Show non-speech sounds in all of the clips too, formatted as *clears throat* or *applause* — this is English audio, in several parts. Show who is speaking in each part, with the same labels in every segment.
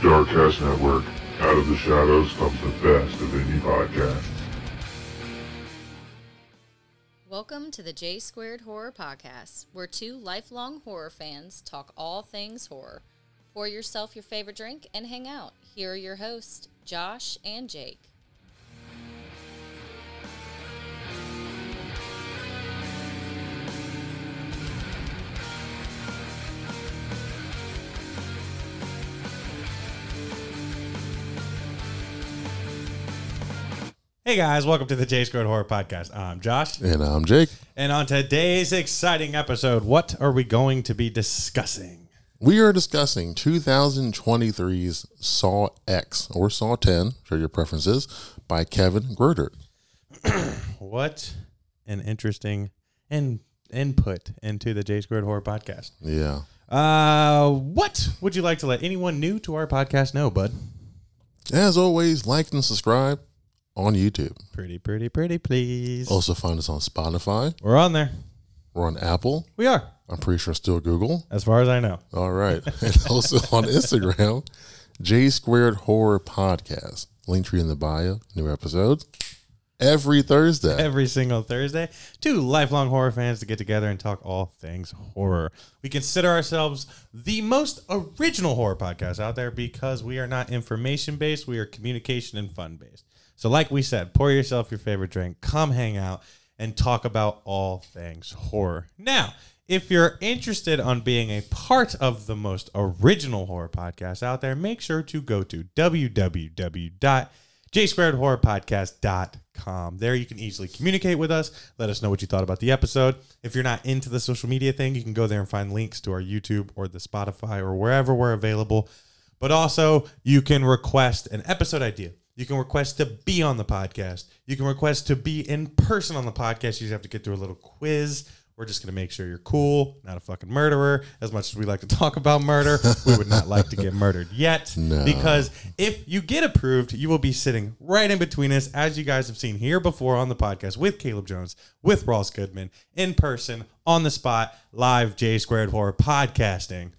Speaker 1: Darkcast Network. Out of the shadows comes the best of indie podcasts.
Speaker 2: Welcome to the J Squared Horror Podcast, where two lifelong horror fans talk all things horror. Pour yourself your favorite drink and hang out. Here are your hosts, Josh and Jake.
Speaker 3: Hey guys, welcome to the J Squared Horror Podcast. I'm Josh,
Speaker 4: And I'm Jake.
Speaker 3: and on today's exciting episode, what are we going to be discussing?
Speaker 4: We are discussing 2023's Saw X or Saw 10, sure your preferences, by Kevin Greutert. *clears throat*
Speaker 3: What an interesting in, input into the J Squared Horror Podcast.
Speaker 4: Yeah.
Speaker 3: Uh, what would you like to let anyone new to our podcast know, bud?
Speaker 4: As always, like and subscribe on YouTube.
Speaker 3: Pretty, pretty, pretty, please.
Speaker 4: Also find us on Spotify.
Speaker 3: We're on there.
Speaker 4: We're on Apple.
Speaker 3: We are,
Speaker 4: I'm pretty sure still Google.
Speaker 3: as far as I know.
Speaker 4: All right. *laughs* and also on Instagram, J Squared Horror Podcast. Link tree in the bio. New episodes every Thursday.
Speaker 3: every single Thursday. Two lifelong horror fans to get together and talk all things horror. We consider ourselves the most original horror podcast out there because we are not information based, we are communication and fun based. So, like we said, pour yourself your favorite drink, come hang out, and talk about all things horror. Now, if you're interested on being a part of the most original horror podcast out there, make sure to go to www.jsquaredhorrorpodcast.com. There you can easily communicate with us. Let us know what you thought about the episode. If you're not into the social media thing, you can go there and find links to our YouTube or the Spotify or wherever we're available. But also, you can request an episode idea. You can request to be on the podcast. You can request to be in person on the podcast. You just have to get through a little quiz. We're just going to make sure you're cool, not a fucking murderer. As much as we like to talk about murder, we would not like to get murdered yet. *laughs*
Speaker 4: No.
Speaker 3: Because if you get approved, you will be sitting right in between us, as you guys have seen here before on the podcast with Caleb Jones, with Ross Goodman, in person, on the spot, live J Squared Horror podcasting.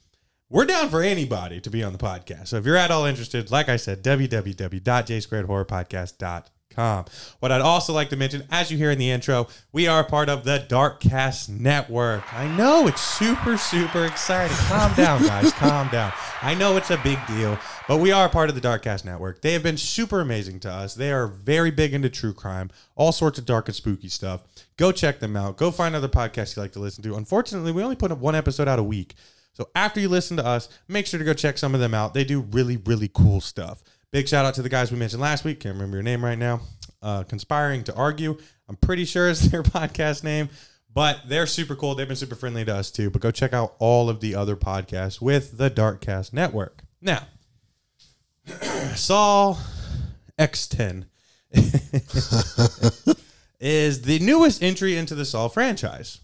Speaker 3: We're down for anybody to be on the podcast. So if you're at all interested, like I said, www.jsquaredhorrorpodcast.com. What I'd also like to mention, as you hear in the intro, we are part of the Darkcast Network. I know it's super, super exciting. Calm down, guys. Calm down. I know it's a big deal, but we are part of the Darkcast Network. They have been super amazing to us. They are very big into true crime, all sorts of dark and spooky stuff. Go check them out. Go find other podcasts you like to listen to. Unfortunately, we only put up one episode out a week. So after you listen to us, make sure to go check some of them out. They do really, really cool stuff. Big shout out to the guys we mentioned last week. Can't remember your name right now. Uh, Conspiring to Argue. I'm pretty sure it's *laughs* their podcast name, but they're super cool. They've been super friendly to us too. But go check out all of the other podcasts with the Darkcast Network. Now, *clears throat* Saw X10 *laughs* is the newest entry into the Saw franchise.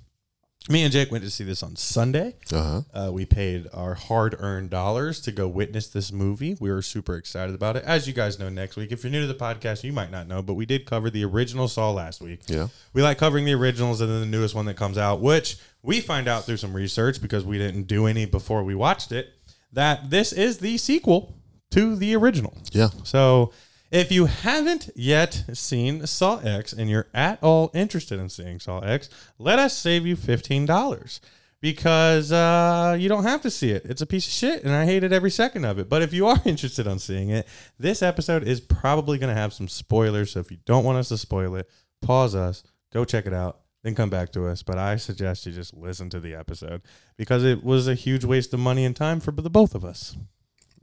Speaker 3: Me and Jake went to see this on Sunday.
Speaker 4: Uh-huh.
Speaker 3: Uh, we paid our hard earned dollars to go witness this movie. We were super excited about it. As you guys know, next week, if you're new to the podcast, you might not know, but we did cover the original Saw last week.
Speaker 4: Yeah.
Speaker 3: We like covering the originals and then the newest one that comes out, which we find out through some research because we didn't do any before we watched it, that this is the sequel to the original.
Speaker 4: Yeah.
Speaker 3: So if you haven't yet seen Saw X and you're at all interested in seeing Saw X, let us save you $15 because uh, you don't have to see it. It's a piece of shit and I hated every second of it. But if you are *laughs* interested in seeing it, this episode is probably going to have some spoilers. So if you don't want us to spoil it, pause us, go check it out, then come back to us. But I suggest you just listen to the episode because it was a huge waste of money and time for the both of us.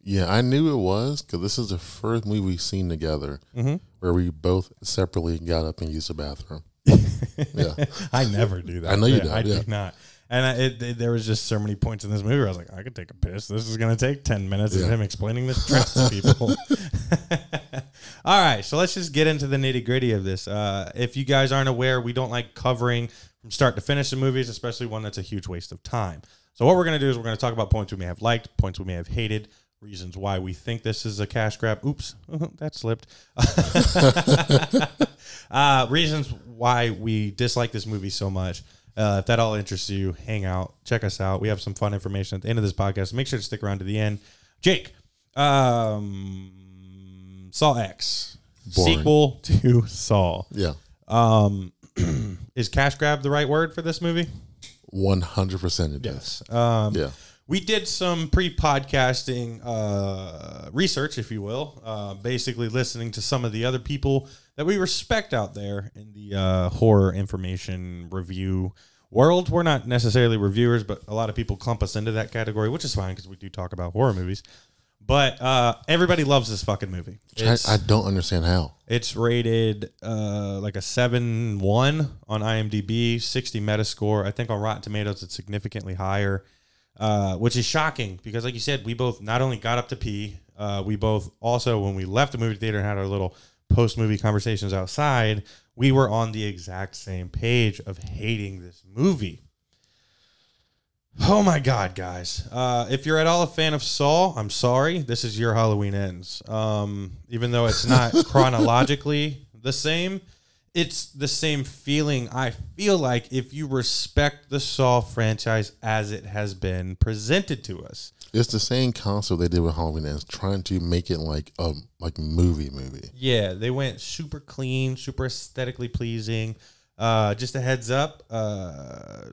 Speaker 4: Yeah, I knew it was because this is the first movie we've seen together
Speaker 3: Mhm.
Speaker 4: where we both separately got up and used the bathroom. *laughs* Yeah.
Speaker 3: I never do that.
Speaker 4: I know you
Speaker 3: Yeah,
Speaker 4: don't,
Speaker 3: I
Speaker 4: yeah.
Speaker 3: do not. And I, it, it- there was just so many points in this movie where I was like, I could take a piss. This is going to take 10 minutes of him explaining this trap to people. *laughs* *laughs* All right. So let's just get into the nitty gritty of this. Uh, if you guys aren't aware, we don't like covering from start to finish the movies, especially one that's a huge waste of time. So what we're going to do is we're going to talk about points we may have liked, points we may have hated, reasons why we think this is a cash grab. Oops, *laughs* that slipped. *laughs* uh, reasons why we dislike this movie so much. Uh, if that all interests you, hang out, check us out. We have some fun information at the end of this podcast. Make sure to stick around to the end. Jake, Um, Saw X,
Speaker 4: Boring.
Speaker 3: sequel *laughs* to Saw.
Speaker 4: Yeah,
Speaker 3: Um, *clears throat* is cash grab the right word for this movie?
Speaker 4: one hundred percent it does.
Speaker 3: Um,
Speaker 4: Yeah,
Speaker 3: we did some pre-podcasting uh, research, if you will, uh, basically listening to some of the other people that we respect out there in the uh, horror information review world. We're not necessarily reviewers, but a lot of people clump us into that category, which is fine because we do talk about horror movies. But uh, everybody loves this fucking movie.
Speaker 4: I, I don't understand how.
Speaker 3: it's rated uh, like a 7 1 on IMDb, 60 Metascore. I think on Rotten Tomatoes, it's significantly higher, uh, which is shocking because, like you said, we both not only got up to pee, uh, we both also, when we left the movie theater and had our little post movie conversations outside, we were on the exact same page of hating this movie. Oh my God, guys! Uh, if you're at all a fan of Saw, I'm sorry. This is your Halloween ends. Um, even though it's not *laughs* chronologically the same, it's the same feeling. I feel like if you respect the Saw franchise as it has been presented to us,
Speaker 4: It's the same concept they did with Halloween Ends, trying to make it like a like movie movie.
Speaker 3: Yeah, they went super clean, super aesthetically pleasing. Uh, just a heads up, uh,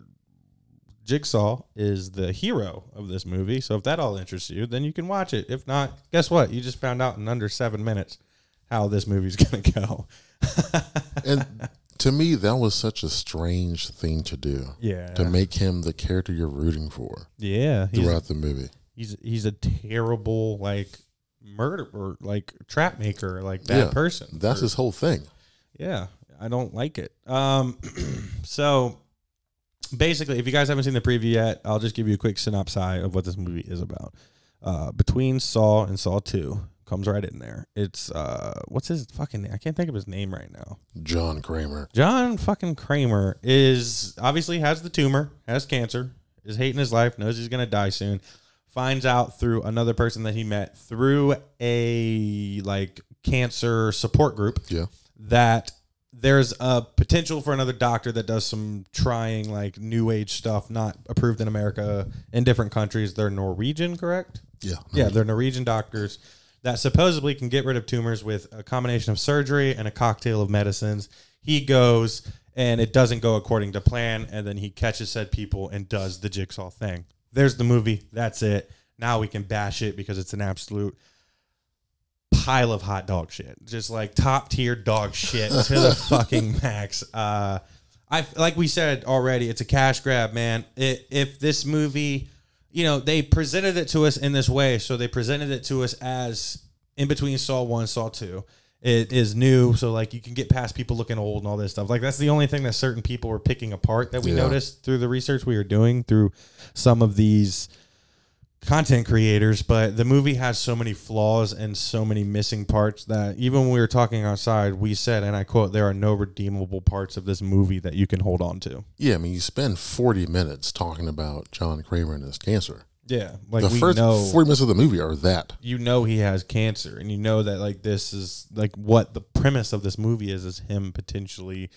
Speaker 3: Jigsaw is the hero of this movie. So if that all interests you, then you can watch it. If not, guess what? You just found out in under seven minutes how this movie's *laughs* gonna go.
Speaker 4: And to me, that was such a strange thing to do.
Speaker 3: Yeah.
Speaker 4: To make him the character you're rooting for
Speaker 3: Yeah,
Speaker 4: throughout the movie.
Speaker 3: he's he's a terrible like murderer, like trap maker, like bad
Speaker 4: Yeah,
Speaker 3: person.
Speaker 4: That's
Speaker 3: Or-
Speaker 4: his whole thing.
Speaker 3: Yeah, I don't like it. Um, *clears throat* so basically, if you guys haven't seen the preview yet, I'll just give you a quick synopsis of what this movie is about. Uh, between Saw and Saw Two comes right in there. It's uh, what's his fucking name? I can't think of his name right now.
Speaker 4: John Kramer.
Speaker 3: John fucking Kramer is obviously has the tumor, has cancer, is hating his life, knows he's gonna die soon. Finds out through another person that he met through a like cancer support group
Speaker 4: Yeah.
Speaker 3: that there's a potential for another doctor that does some trying like new age stuff not approved in America in different countries. They're Norwegian, correct?
Speaker 4: Yeah.
Speaker 3: Yeah, they're Norwegian doctors that supposedly can get rid of tumors with a combination of surgery and a cocktail of medicines. He goes and it doesn't go according to plan, and then he catches said people and does the jigsaw thing. There's the movie. That's it. Now we can bash it because it's an absolute pile of hot dog shit. Just like top tier dog shit to the *laughs* fucking max. Uh I like we said already, it's a cash grab, man. It, if this movie, you know, they presented it to us in this way, so they presented it to us as in between Saw One, Saw Two. It is new, so like you can get past people looking old and all this stuff. Like that's the only thing that certain people were picking apart that we
Speaker 4: Yeah.
Speaker 3: noticed through the research we were doing through some of these content creators, but the movie has so many flaws and so many missing parts that even when we were talking outside, we said, and I quote, there are no redeemable parts of this movie that you can hold on to.
Speaker 4: Yeah. I mean, you spend 40 minutes talking about John Kramer and his cancer.
Speaker 3: Yeah. Like
Speaker 4: the first
Speaker 3: know
Speaker 4: 40 minutes of the movie are that.
Speaker 3: you know he has cancer and you know that like this is like what the premise of this movie is is him potentially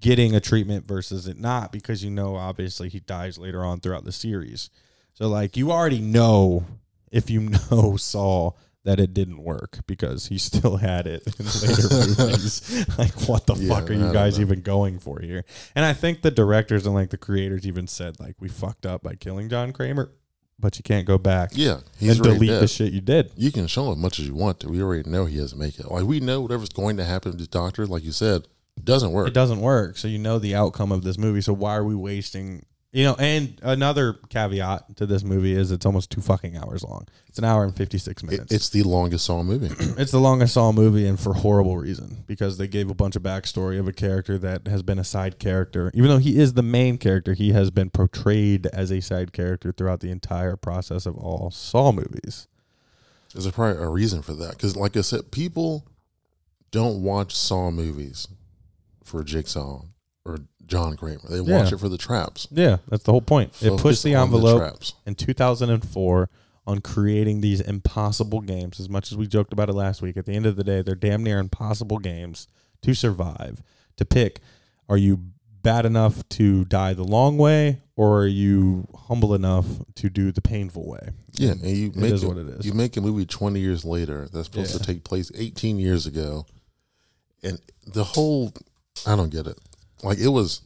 Speaker 3: getting a treatment versus it not because you know obviously he dies later on throughout the series so like you already know if you *laughs* know saw that it didn't work because he still had it in later *laughs* movies *laughs* like what the
Speaker 4: Yeah,
Speaker 3: fuck are you guys even going for here and i think the directors and like the creators even said like we fucked up by killing john kramer but you can't go back
Speaker 4: Yeah. He's
Speaker 3: and delete
Speaker 4: dead.
Speaker 3: the shit you did
Speaker 4: You can show him as much as you want to. We already know he doesn't make it. Like, we know whatever's going to happen to the doctor, like you said, doesn't work.
Speaker 3: it doesn't work. So you know the outcome of this movie. So why are we wasting? You know, and another caveat to this movie is it's almost two fucking hours long. It's an hour and fifty six
Speaker 4: It-
Speaker 3: minutes.
Speaker 4: it's the longest Saw movie. *clears throat* *clears throat*
Speaker 3: it's the longest Saw movie, and for horrible reason because they gave a bunch of backstory of a character that has been a side character. Even though he is the main character, he has been portrayed as a side character throughout the entire process of all Saw movies.
Speaker 4: There's probably a reason for that. Because, like I said, people don't watch Saw movies for Jigsaw or John Kramer. They watch
Speaker 3: Yeah.
Speaker 4: it for the traps.
Speaker 3: Yeah, that's the whole point. it
Speaker 4: Focus
Speaker 3: pushed the
Speaker 4: on
Speaker 3: envelope.
Speaker 4: traps.
Speaker 3: in 2004 on creating these impossible games. As much as we joked about it last week, at the end of the day, they're damn near impossible games to survive. To pick, are you bad enough to die the long way, or are you humble enough to do the painful way?
Speaker 4: Yeah, and you
Speaker 3: It
Speaker 4: make
Speaker 3: is
Speaker 4: a-
Speaker 3: what it is.
Speaker 4: You make a movie twenty years later that's supposed
Speaker 3: Yeah.
Speaker 4: to take place eighteen years ago, and the whole I don't get it. Like it was,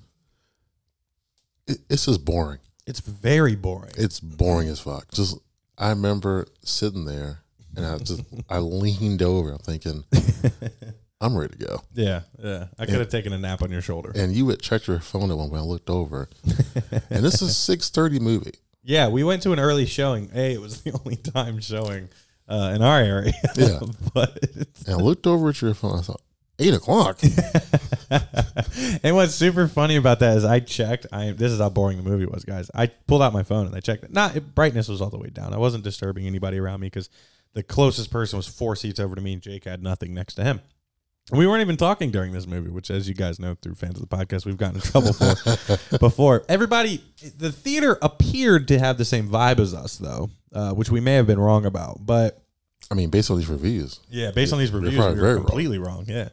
Speaker 4: it, it's just boring.
Speaker 3: It's very boring.
Speaker 4: It's boring as fuck. Just I remember sitting there and I just *laughs* I leaned over. I'm thinking, *laughs* I'm ready to go.
Speaker 3: yeah, yeah. I could have taken a nap on your shoulder.
Speaker 4: And you had checked your phone at one when I looked over, and this is *laughs* six thirty movie.
Speaker 3: Yeah, we went to an early showing. A, it was the only time showing uh, in our area.
Speaker 4: Yeah.
Speaker 3: but
Speaker 4: And I looked over at your phone. I thought eight o'clock. *laughs*
Speaker 3: and what's super funny about that is I checked. I this is how boring the movie was, guys. I pulled out my phone and I checked it. Not it, brightness was all the way down. I wasn't disturbing anybody around me because the closest person was four seats over to me, and Jake had nothing next to him. And we weren't even talking during this movie, which, as you guys know through fans of the podcast, we've gotten in trouble for *laughs* before. Everybody, the theater appeared to have the same vibe as us, though, uh, which we may have been wrong about. But
Speaker 4: I mean, based on these reviews,
Speaker 3: yeah, based on these reviews, we were
Speaker 4: wrong.
Speaker 3: completely wrong. Yeah.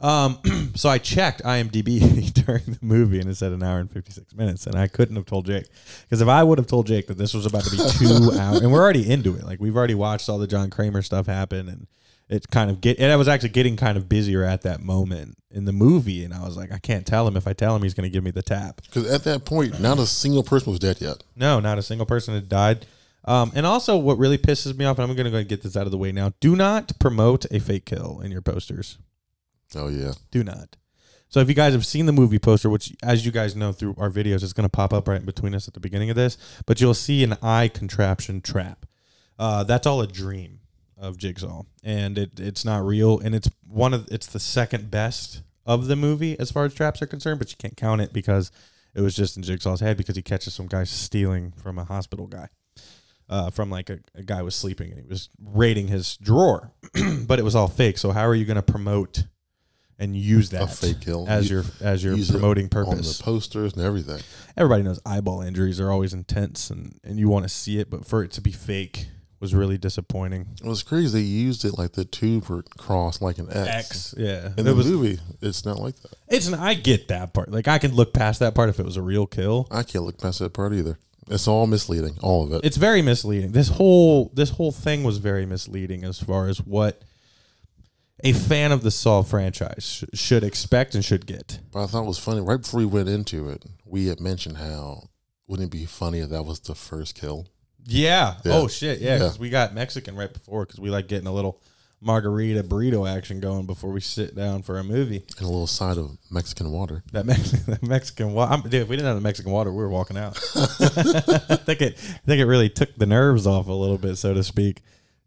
Speaker 3: Um, *clears throat* so I checked IMDb *laughs* during the movie, and it said an hour and fifty six minutes, and I couldn't have told Jake because if I would have told Jake that this was about to be *laughs* two hours, and we're already into it, like we've already watched all the John Kramer stuff happen, and it kind of get, and I was actually getting kind of busier at that moment in the movie, and I was like, I can't tell him. If I tell him, he's going to give me the tap.
Speaker 4: because at that point, not a single person was dead yet.
Speaker 3: No, not a single person had died. Um, and also, what really pisses me off, and I'm going to go and get this out of the way now: do not promote a fake kill in your posters.
Speaker 4: Oh yeah,
Speaker 3: Do not. So if you guys have seen the movie poster, which as you guys know through our videos, it's going to pop up right in between us at the beginning of this, but you'll see an eye contraption trap. Uh, that's all a dream of Jigsaw, and it it's not real, and it's one of it's the second best of the movie as far as traps are concerned, but you can't count it because it was just in Jigsaw's head because he catches some guy stealing from a hospital guy. Uh, from like a, a guy was sleeping and he was raiding his drawer, *clears throat* but it was all fake. So how are you going to promote and use that
Speaker 4: a fake kill
Speaker 3: as
Speaker 4: You-
Speaker 3: your as your promoting
Speaker 4: on
Speaker 3: purpose?
Speaker 4: the posters and everything.
Speaker 3: Everybody knows eyeball injuries are always intense and and you want to see it, but for it to be fake was really disappointing.
Speaker 4: It was crazy. They used it like the tube were crossed like an X.
Speaker 3: X, yeah,
Speaker 4: In
Speaker 3: it
Speaker 4: the
Speaker 3: was.
Speaker 4: movie, it's not like that.
Speaker 3: It's an, I get that part. Like I can look past that part if it was a real kill.
Speaker 4: I can't look past that part either. It's all misleading, all of it.
Speaker 3: It's very misleading. This whole this whole thing was very misleading as far as what a fan of the Saw franchise sh- should expect and should get.
Speaker 4: but I thought it was funny. Right before we went into it, we had mentioned how wouldn't it be funny if that was the first kill?
Speaker 3: Yeah.
Speaker 4: Yeah.
Speaker 3: Oh shit. Yeah.
Speaker 4: Yeah.
Speaker 3: Because we got Mexican right before because we like getting a little margarita burrito action going before we sit down for a movie.
Speaker 4: And a little side of Mexican water.
Speaker 3: That, Mex- *laughs* that Mexican water. Dude, if we didn't have the Mexican water, we were walking out. *laughs* *laughs* I think it. I think it really took the nerves off a little bit, so to speak.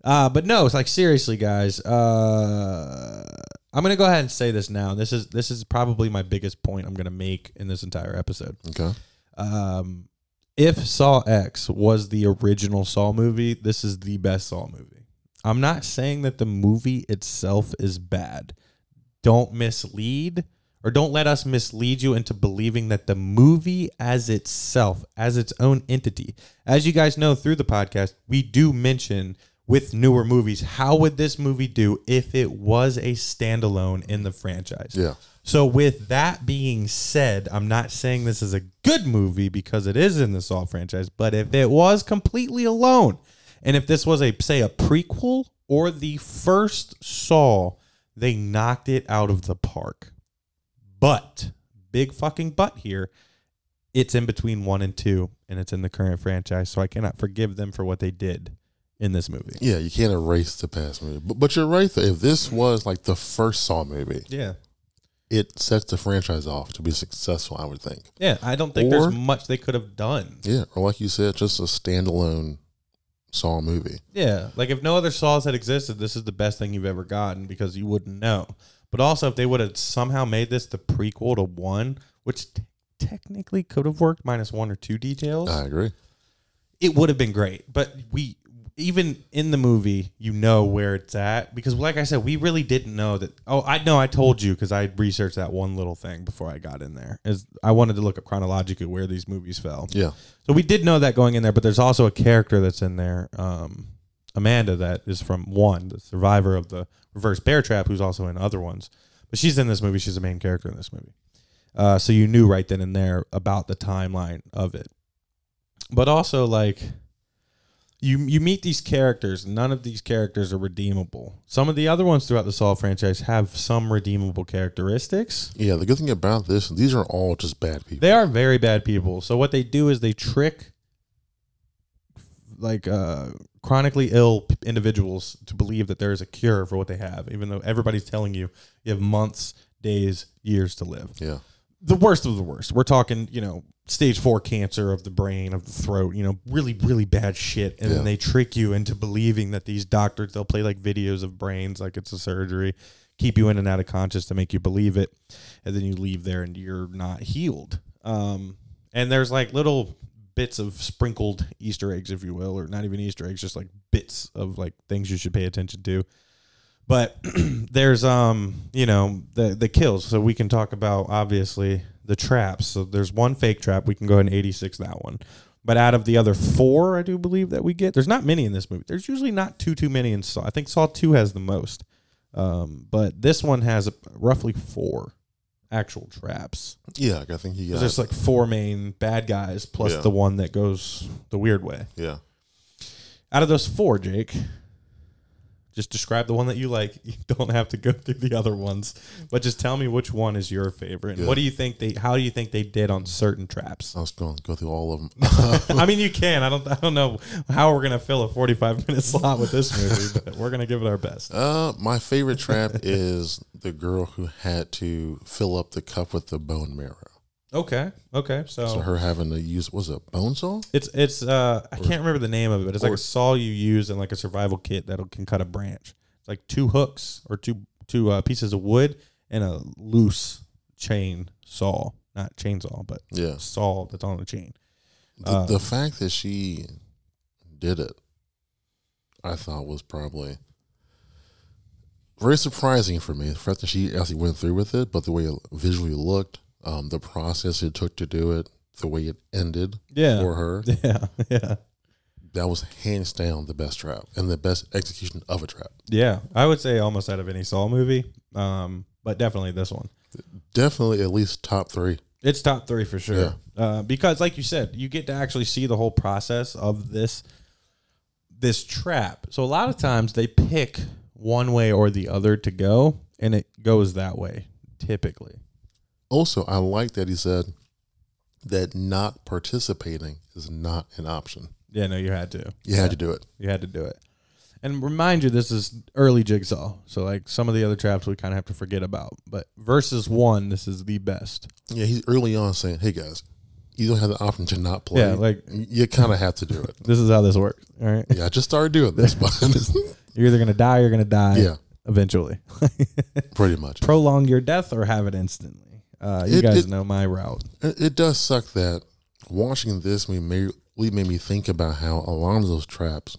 Speaker 3: Uh, but no, it's like seriously, guys. Uh, I'm gonna go ahead and say this now. This is this is probably my biggest point I'm gonna make in this entire episode.
Speaker 4: Okay.
Speaker 3: Um, if Saw X was the original Saw movie, this is the best Saw movie. I'm not saying that the movie itself is bad. Don't mislead or don't let us mislead you into believing that the movie as itself, as its own entity, as you guys know through the podcast, we do mention with newer movies, how would this movie do if it was a standalone in the franchise?
Speaker 4: Yeah.
Speaker 3: So, with that being said, I'm not saying this is a good movie because it is in the Saw franchise, but if it was completely alone, and if this was a, say, a prequel or the first Saw, they knocked it out of the park. But, big fucking but here, it's in between one and two, and it's in the current franchise, so I cannot forgive them for what they did in this movie.
Speaker 4: Yeah, you can't erase the past movie. But, but you're right, though. If this was like the first Saw movie,
Speaker 3: Yeah.
Speaker 4: it sets the franchise off to be successful, I would think.
Speaker 3: Yeah, I don't think
Speaker 4: Or-
Speaker 3: there's much they could have done.
Speaker 4: Yeah. Or like you said, just a standalone Saw movie.
Speaker 3: Yeah, like if no other Saws had existed, this is the best thing you've ever gotten because you wouldn't know. But also, if they would have somehow made this the prequel to one, which t- technically could have worked minus one or two details,
Speaker 4: I agree.
Speaker 3: it would have been great. But we, even in the movie, you know where it's at because, like I said, we really didn't know that. Oh, I know. I told you because I researched that one little thing before I got in there. Is I wanted to look up chronologically where these movies fell.
Speaker 4: Yeah.
Speaker 3: So we did know that going in there, but there's also a character that's in there, um, Amanda, that is from one, the survivor of the reverse bear trap, who's also in other ones. But she's in this movie. She's the main character in this movie. Uh, so you knew right then and there about the timeline of it. But also like you you meet these characters, none of these characters are redeemable. Some of the other ones throughout the Saw franchise have some redeemable characteristics.
Speaker 4: Yeah, the good thing about this, these are all just bad people.
Speaker 3: They are very bad people. So what they do is they trick like uh chronically ill p- individuals to believe that there is a cure for what they have, even though everybody's telling you you have months, days, years to live.
Speaker 4: yeah.
Speaker 3: The worst of the worst. We're talking, you know, stage four cancer of the brain, of the throat, you know, really, really bad shit. And
Speaker 4: Yeah.
Speaker 3: then they trick you into believing that these doctors, they'll play like videos of brains like it's a surgery, keep you in and out of conscious to make you believe it. And then you leave there and you're not healed. Um, and there's like little bits of sprinkled Easter eggs, if you will, or not even Easter eggs, just like bits of like things you should pay attention to. But *clears throat* there's um, you know, the the kills. So we can talk about obviously the traps. So there's one fake trap. We can go ahead and 86 that one. But out of the other four, I do believe that we get. There's not many in this movie. There's usually not too too many in Saw. I think Saw two has the most. Um, but this one has roughly four actual traps.
Speaker 4: Yeah, I think he got
Speaker 3: There's like four main bad guys plus
Speaker 4: Yeah.
Speaker 3: the one that goes the weird way.
Speaker 4: yeah.
Speaker 3: Out of those four, Jake, just describe the one that you like. *laughs* You don't have to go through the other ones, but just tell me which one is your favorite. And. What do you think they? How do you think they did on certain traps?
Speaker 4: I was going to go through all of them. *laughs*
Speaker 3: I *laughs* mean, you can. I don't. I don't know how we're gonna fill a forty-five minute slot with this movie, but we're gonna give it our best.
Speaker 4: uh, my favorite trap is the girl who had to fill up the cup with the bone marrow.
Speaker 3: Okay. Okay. So,
Speaker 4: So her having to use was it a bone saw?
Speaker 3: it's it's. uh I can't remember the name of it, but it's like
Speaker 4: or-
Speaker 3: a saw you use in like a survival kit that can cut a branch. It's like two hooks or two two uh, pieces of wood and a loose chain saw, not chainsaw, but
Speaker 4: Yeah.
Speaker 3: saw that's on a chain.
Speaker 4: The,
Speaker 3: Uh,
Speaker 4: the fact that she did it, I thought was probably very surprising for me. The fact that she actually went through with it, but the way it visually looked, um, the process it took to do it, the way it ended
Speaker 3: Yeah.
Speaker 4: for her, *laughs*
Speaker 3: Yeah. Yeah.
Speaker 4: that was hands down the best trap and the best execution of a trap.
Speaker 3: Yeah. I would say almost out of any Saw movie, um, but definitely this one.
Speaker 4: Definitely at least top three.
Speaker 3: It's top three for sure.
Speaker 4: Yeah.
Speaker 3: Uh, because, like you said, you get to actually see the whole process of this this trap. So a lot of times they pick one way or the other to go, and it goes that way typically.
Speaker 4: Also, I like that he said that not participating is not an option.
Speaker 3: Yeah, no, you had to.
Speaker 4: You had to do it.
Speaker 3: You had to do it. And remind you, this is early Jigsaw. So, like some of the other traps we kind of have to forget about. But versus one, this is the best.
Speaker 4: Yeah, he's early on saying, "Hey guys, you don't have the option to not play.
Speaker 3: Yeah, like-
Speaker 4: you kind of have to do it." *laughs*
Speaker 3: This is how this works. All right.
Speaker 4: Yeah, I just started doing this, *laughs* but *laughs*
Speaker 3: You're either going to die or you're going to die
Speaker 4: Yeah.
Speaker 3: eventually.
Speaker 4: pretty much.
Speaker 3: Prolong your death or have it instantly. Uh, you
Speaker 4: It-
Speaker 3: guys
Speaker 4: it-
Speaker 3: know my route.
Speaker 4: It, it does suck that watching this me made, really made me think about how a lot of those traps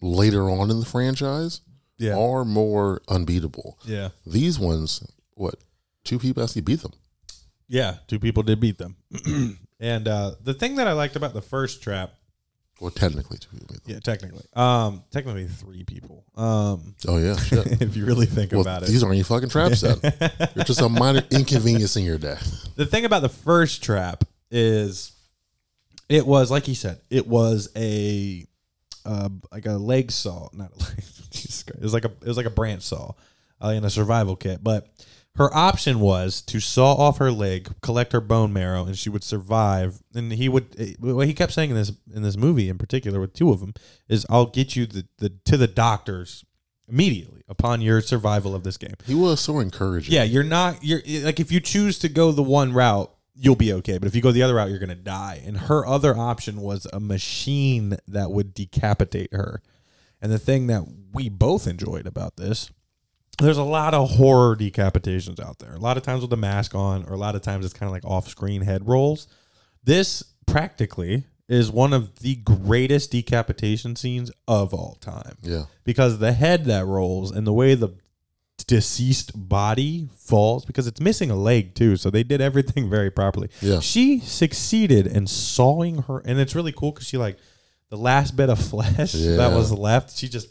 Speaker 4: later on in the franchise
Speaker 3: Yeah.
Speaker 4: are more unbeatable.
Speaker 3: Yeah.
Speaker 4: These ones, what two people actually beat them?
Speaker 3: Yeah. Two people did beat them. *clears throat* and uh, the thing that I liked about the first trap,
Speaker 4: Well, technically two people
Speaker 3: yeah, technically, um, technically three people. Um,
Speaker 4: Oh yeah, *laughs* shit.
Speaker 3: if you really think
Speaker 4: well,
Speaker 3: about it.
Speaker 4: these aren't any fucking traps then. *laughs* They're just a minor inconvenience in your day.
Speaker 3: the thing about the first trap is it was like he said it was a uh, like a leg saw not a leg *laughs* Jesus Christ. it was like a it was like a branch saw uh, in a survival kit but her option was to saw off her leg collect her bone marrow and she would survive and he would eh, what he kept saying in this in this movie in particular with two of them is i'll get you the, the to the doctors immediately upon your survival of this game
Speaker 4: He was so encouraging.
Speaker 3: yeah, you're not. You're like if you choose to go the one route, you'll be okay. But if you go the other route, you're gonna die. And her other option was a machine that would decapitate her. And the thing that we both enjoyed about this, there's a lot of horror decapitations out there. A lot of times with the mask on, or a lot of times it's kind of like off-screen head rolls. This practically is one of the greatest decapitation scenes of all time
Speaker 4: yeah.
Speaker 3: because the head that rolls and the way the deceased body falls because it's missing a leg too so they did everything *laughs* very properly
Speaker 4: Yeah.
Speaker 3: she succeeded in sawing her and it's really cool because she like the last bit of flesh *laughs* that was left she just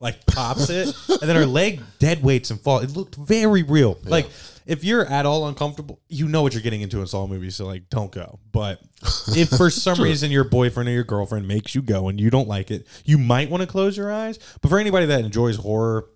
Speaker 3: like pops it, and then her leg dead weights and fall. It looked very real. Like if you're at all uncomfortable, you know what you're getting into in Saw movies, so like don't go. But if for some *laughs* reason your boyfriend or your girlfriend makes you go and you don't like it, you might want to close your eyes. But for anybody that enjoys horror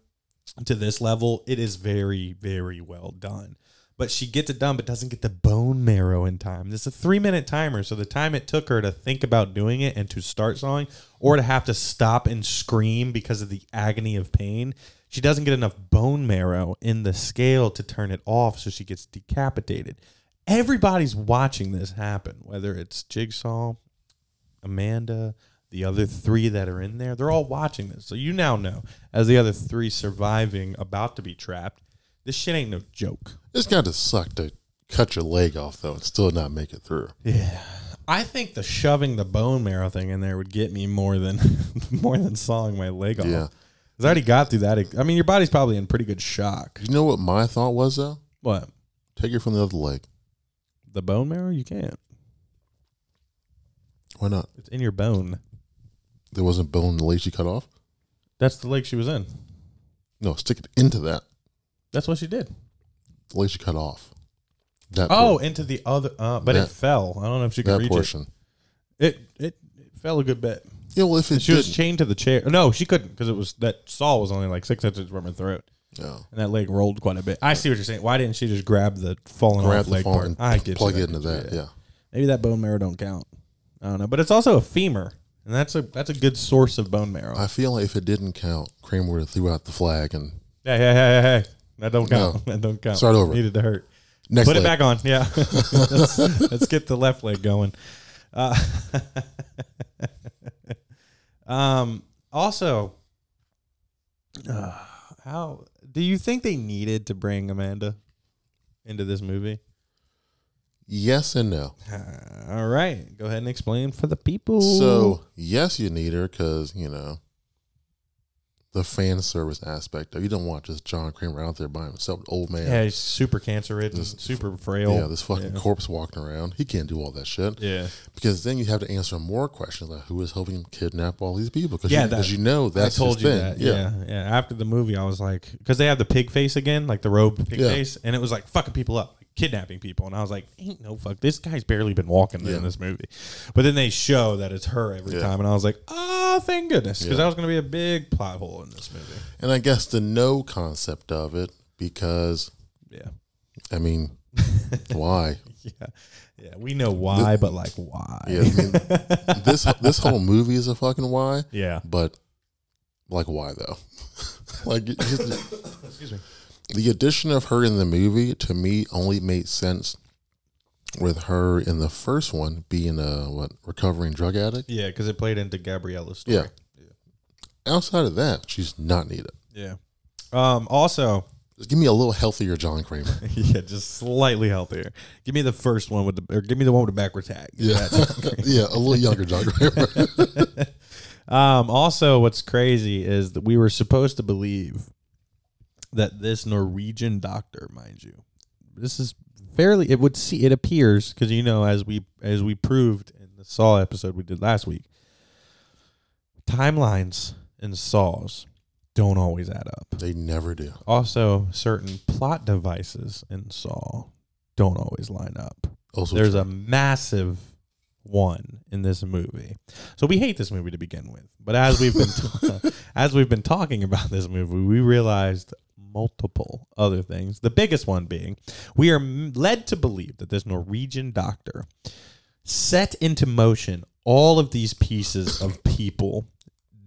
Speaker 3: to this level, it is very, very well done. But she gets it done, but doesn't get the bone marrow in time. This is a three minute timer. So the time it took her to think about doing it and to start sawing, or to have to stop and scream because of the agony of pain, she doesn't get enough bone marrow in the scale to turn it off. So she gets decapitated. Everybody's watching this happen, whether it's Jigsaw, Amanda, the other three that are in there, they're all watching this. So you now know, as the other three surviving, about to be trapped, this shit ain't no joke.
Speaker 4: It's got to suck to cut your leg off though and still not make it through.
Speaker 3: Yeah. I think the shoving the bone marrow thing in there would get me more than *laughs* more than sawing my leg off.
Speaker 4: Yeah.
Speaker 3: 'Cause I already got through that. I mean, your body's probably in pretty good shock.
Speaker 4: You know what my thought was though?
Speaker 3: What?
Speaker 4: Take it from the other leg.
Speaker 3: The bone marrow? You can't.
Speaker 4: Why not?
Speaker 3: It's in your bone.
Speaker 4: There wasn't bone in the leg she cut off.
Speaker 3: That's the leg she was in.
Speaker 4: No, stick it into that.
Speaker 3: That's what she did.
Speaker 4: The leg she cut off. That
Speaker 3: Oh,
Speaker 4: por-
Speaker 3: into the other. Uh, but it fell. I don't know if she could
Speaker 4: that
Speaker 3: reach
Speaker 4: portion.
Speaker 3: it. It it it fell a good bit.
Speaker 4: Yeah, well, if it
Speaker 3: She was
Speaker 4: didn't,
Speaker 3: chained to the chair. No, she couldn't because it was that saw was only like six inches from her throat,
Speaker 4: yeah.
Speaker 3: and that leg rolled quite a bit. I see what you're saying. Why didn't she just grab the falling
Speaker 4: grab
Speaker 3: off leg part?
Speaker 4: and
Speaker 3: I get
Speaker 4: plug it into that. Yeah.
Speaker 3: Maybe that bone marrow don't count. I don't know, but it's also a femur, and that's a that's a good source of bone marrow.
Speaker 4: I feel like if it didn't count, Kramer would have threw out the flag and
Speaker 3: hey, hey, hey, hey, hey. That don't count.
Speaker 4: No. *laughs*
Speaker 3: That don't count.
Speaker 4: Start over.
Speaker 3: Needed to hurt.
Speaker 4: next
Speaker 3: Put
Speaker 4: leg.
Speaker 3: it back on. Yeah. *laughs* let's, let's get the left leg going. Uh, *laughs* um. Also, uh, how do you think they needed to bring Amanda into this movie?
Speaker 4: Yes and no.
Speaker 3: Uh, all right, go ahead and explain for the people.
Speaker 4: So yes, you need her because you know the fan service aspect. of You don't want just John Kramer out there by himself, old man.
Speaker 3: yeah, he's super cancer ridden, super frail.
Speaker 4: Yeah, this fucking
Speaker 3: Yeah.
Speaker 4: corpse walking around. He can't do all that shit.
Speaker 3: Yeah.
Speaker 4: Because then you have to answer more questions like who is helping him kidnap all these people? Because
Speaker 3: Yeah,
Speaker 4: you, 'cause you know that's
Speaker 3: I told
Speaker 4: his
Speaker 3: you
Speaker 4: thing.
Speaker 3: that.
Speaker 4: Yeah.
Speaker 3: Yeah. yeah, After the movie, I was like, because they have the pig face again, like the robed pig
Speaker 4: Yeah.
Speaker 3: face, and it was like fucking people up, like kidnapping people, and I was like, ain't no fuck, this guy's barely been walking
Speaker 4: Yeah.
Speaker 3: in this movie. But then they show that it's her every
Speaker 4: Yeah.
Speaker 3: time, and I was like, oh, Oh, thank goodness, because
Speaker 4: Yeah.
Speaker 3: that was going to be a big plot hole in this movie.
Speaker 4: And I guess the no concept of it because
Speaker 3: Yeah,
Speaker 4: I mean, *laughs* why?
Speaker 3: yeah, yeah. We know why, but like why?
Speaker 4: Yeah, I mean, *laughs* this this whole movie is a fucking why.
Speaker 3: yeah.
Speaker 4: But like, why though? *laughs* like, just-
Speaker 3: Excuse me.
Speaker 4: the addition of her in the movie to me only made sense with her in the first one being a what recovering drug addict.
Speaker 3: Yeah, because it played into Gabriella's story.
Speaker 4: Yeah. Outside of that, she's not needed.
Speaker 3: yeah. Um. Also,
Speaker 4: Just give me a little healthier John Kramer. *laughs*
Speaker 3: yeah, just slightly healthier. Give me the first one with the, or give me the one with the backward tag.
Speaker 4: Yeah, *laughs* yeah, a little younger John Kramer. *laughs*
Speaker 3: Um, also, what's crazy is that we were supposed to believe that this Norwegian doctor, mind you, this is fairly. It would see. It appears because you know, as we as we proved in the Saw episode we did last week, timelines in Saws don't always add up.
Speaker 4: they never do.
Speaker 3: Also, certain plot devices in Saw don't always line up.
Speaker 4: Also,
Speaker 3: There's
Speaker 4: true.
Speaker 3: a massive one in this movie. So we hate this movie to begin with. But as we've been *laughs* as we've been talking about this movie, we realized multiple other things. The biggest one being we are led to believe that this Norwegian doctor set into motion all of these pieces of people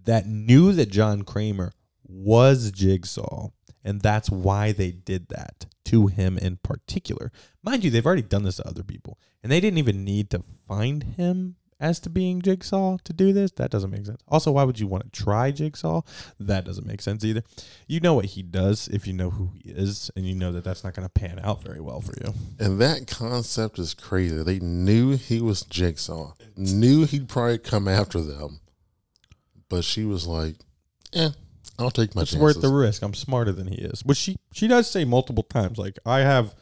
Speaker 3: that knew that John Kramer was Jigsaw, and that's why they did that to him in particular. Mind you, they've already done this to other people, and they didn't even need to find him as to being Jigsaw to do this. That doesn't make sense. Also, why would you want to try Jigsaw? That doesn't make sense either. You know what he does if you know who he is, and you know that that's not going to pan out very well for you.
Speaker 4: And that concept is crazy. They knew he was Jigsaw, knew he'd probably come after them, but she was like, "Eh, I'll take my
Speaker 3: it's
Speaker 4: chances."
Speaker 3: worth the risk. I'm smarter than he is. Which she she does say multiple times. Like I have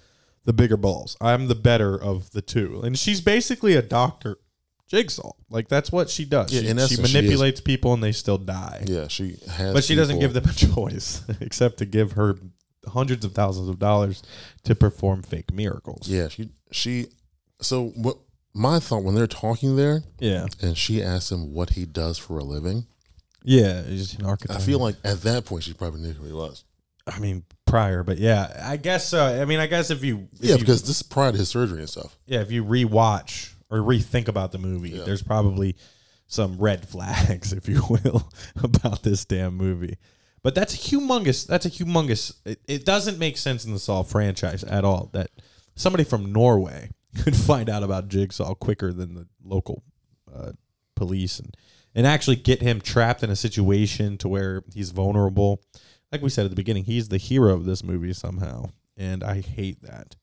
Speaker 3: the bigger balls. I'm the better of the two. And she's basically a doctor Jigsaw. Like that's what she does.
Speaker 4: Yeah,
Speaker 3: she,
Speaker 4: in
Speaker 3: she
Speaker 4: essence, she
Speaker 3: manipulates people and they still die.
Speaker 4: Yeah, she has.
Speaker 3: But she doesn't
Speaker 4: people-
Speaker 3: give them a *laughs* choice except to give her hundreds of thousands of dollars to perform fake miracles.
Speaker 4: Yeah, she she. So what? My thought when they're talking there,
Speaker 3: Yeah.
Speaker 4: and she asks him what he does for a living.
Speaker 3: Yeah. He's an architect.
Speaker 4: I feel like at that point she probably knew who he was.
Speaker 3: I mean, prior, but yeah, I guess so. I mean, I guess if you, if
Speaker 4: Yeah,
Speaker 3: you-
Speaker 4: because this is prior to his surgery and stuff.
Speaker 3: yeah, if you rewatch or rethink about the movie,
Speaker 4: Yeah.
Speaker 3: there's probably some red *laughs* flags, if you will, *laughs* about this damn movie. But that's a humongous. That's a humongous. It, it doesn't make sense in the Saw franchise at all that somebody from Norway *laughs* could find out about Jigsaw quicker than the local uh, police and and actually get him trapped in a situation to where he's vulnerable. Like we said at the beginning, he's the hero of this movie somehow, and I hate that.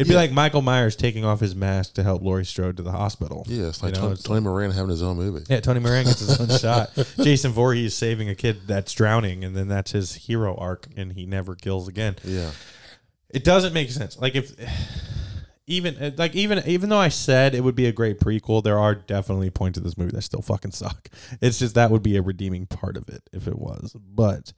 Speaker 3: It'd be
Speaker 4: Yeah.
Speaker 3: like Michael Myers taking off his mask to help Laurie Strode to the hospital.
Speaker 4: Yeah, it's like
Speaker 3: You know,
Speaker 4: Tony,
Speaker 3: it's
Speaker 4: Tony Moran having his own movie.
Speaker 3: Yeah, Tony Moran gets his own *laughs* shot. Jason Voorhees saving a kid that's drowning, and then that's his hero arc, and he never kills again.
Speaker 4: Yeah,
Speaker 3: It doesn't make sense. Like if even like even even though I said it would be a great prequel, there are definitely points of this movie that still fucking suck. It's just that would be a redeeming part of it if it was. But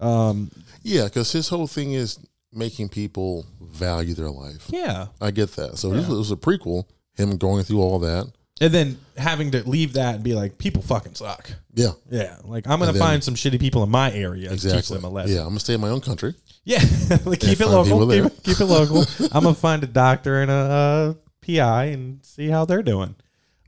Speaker 3: um
Speaker 4: yeah, because his whole thing is making people value their life.
Speaker 3: yeah.
Speaker 4: I get that. So this was a prequel. Him going through all that.
Speaker 3: And then having to leave that and be like, people fucking suck.
Speaker 4: Yeah,
Speaker 3: Yeah. Like I'm gonna
Speaker 4: then-
Speaker 3: find some shitty people in my area and teach
Speaker 4: exactly.
Speaker 3: them a lesson.
Speaker 4: Yeah, I'm gonna stay in my own country.
Speaker 3: Yeah, *laughs* like keep it local. Keep it, keep it local. *laughs* I'm gonna find a doctor and a, uh PI and see how they're doing.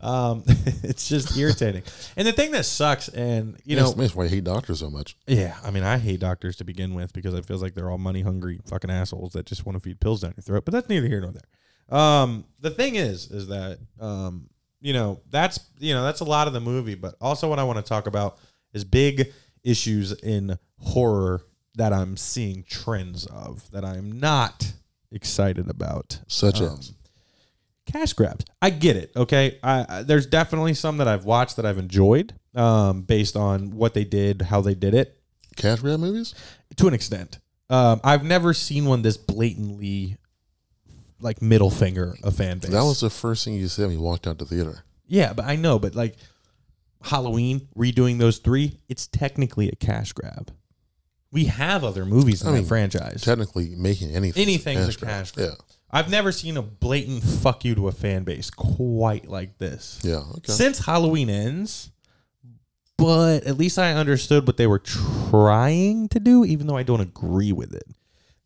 Speaker 3: Um, *laughs* it's just *laughs* irritating. And the thing that sucks, and you know,
Speaker 4: that's, why I hate doctors so much.
Speaker 3: yeah, I mean, I hate doctors to begin with because it feels like they're all money hungry fucking assholes that just want to feed pills down your throat. But that's neither here nor there. Um, the thing is, is that um, you know, that's you know, that's a lot of the movie. But also, what I want to talk about is big issues in horror that I'm seeing trends of that I'm not excited about
Speaker 4: Such
Speaker 3: Um,
Speaker 4: as
Speaker 3: cash grabs. I get it. Okay, I, I, there's definitely some that I've watched that I've enjoyed, um, based on what they did, how they did it,
Speaker 4: cash grab movies.
Speaker 3: to an extent. Um, I've never seen one this blatantly, like middle finger a fan base.
Speaker 4: That was the first thing you said when you walked out the theater.
Speaker 3: yeah, but I know, but like Halloween redoing those three, it's technically a cash grab. We have other movies in
Speaker 4: I mean,
Speaker 3: franchise.
Speaker 4: Technically, making anything
Speaker 3: Anything's a cash grab.
Speaker 4: Yeah,
Speaker 3: I've never seen a blatant fuck you to a fan base quite like this.
Speaker 4: yeah. Okay.
Speaker 3: since Halloween ends. But at least I understood what they were trying to do, even though I don't agree with it.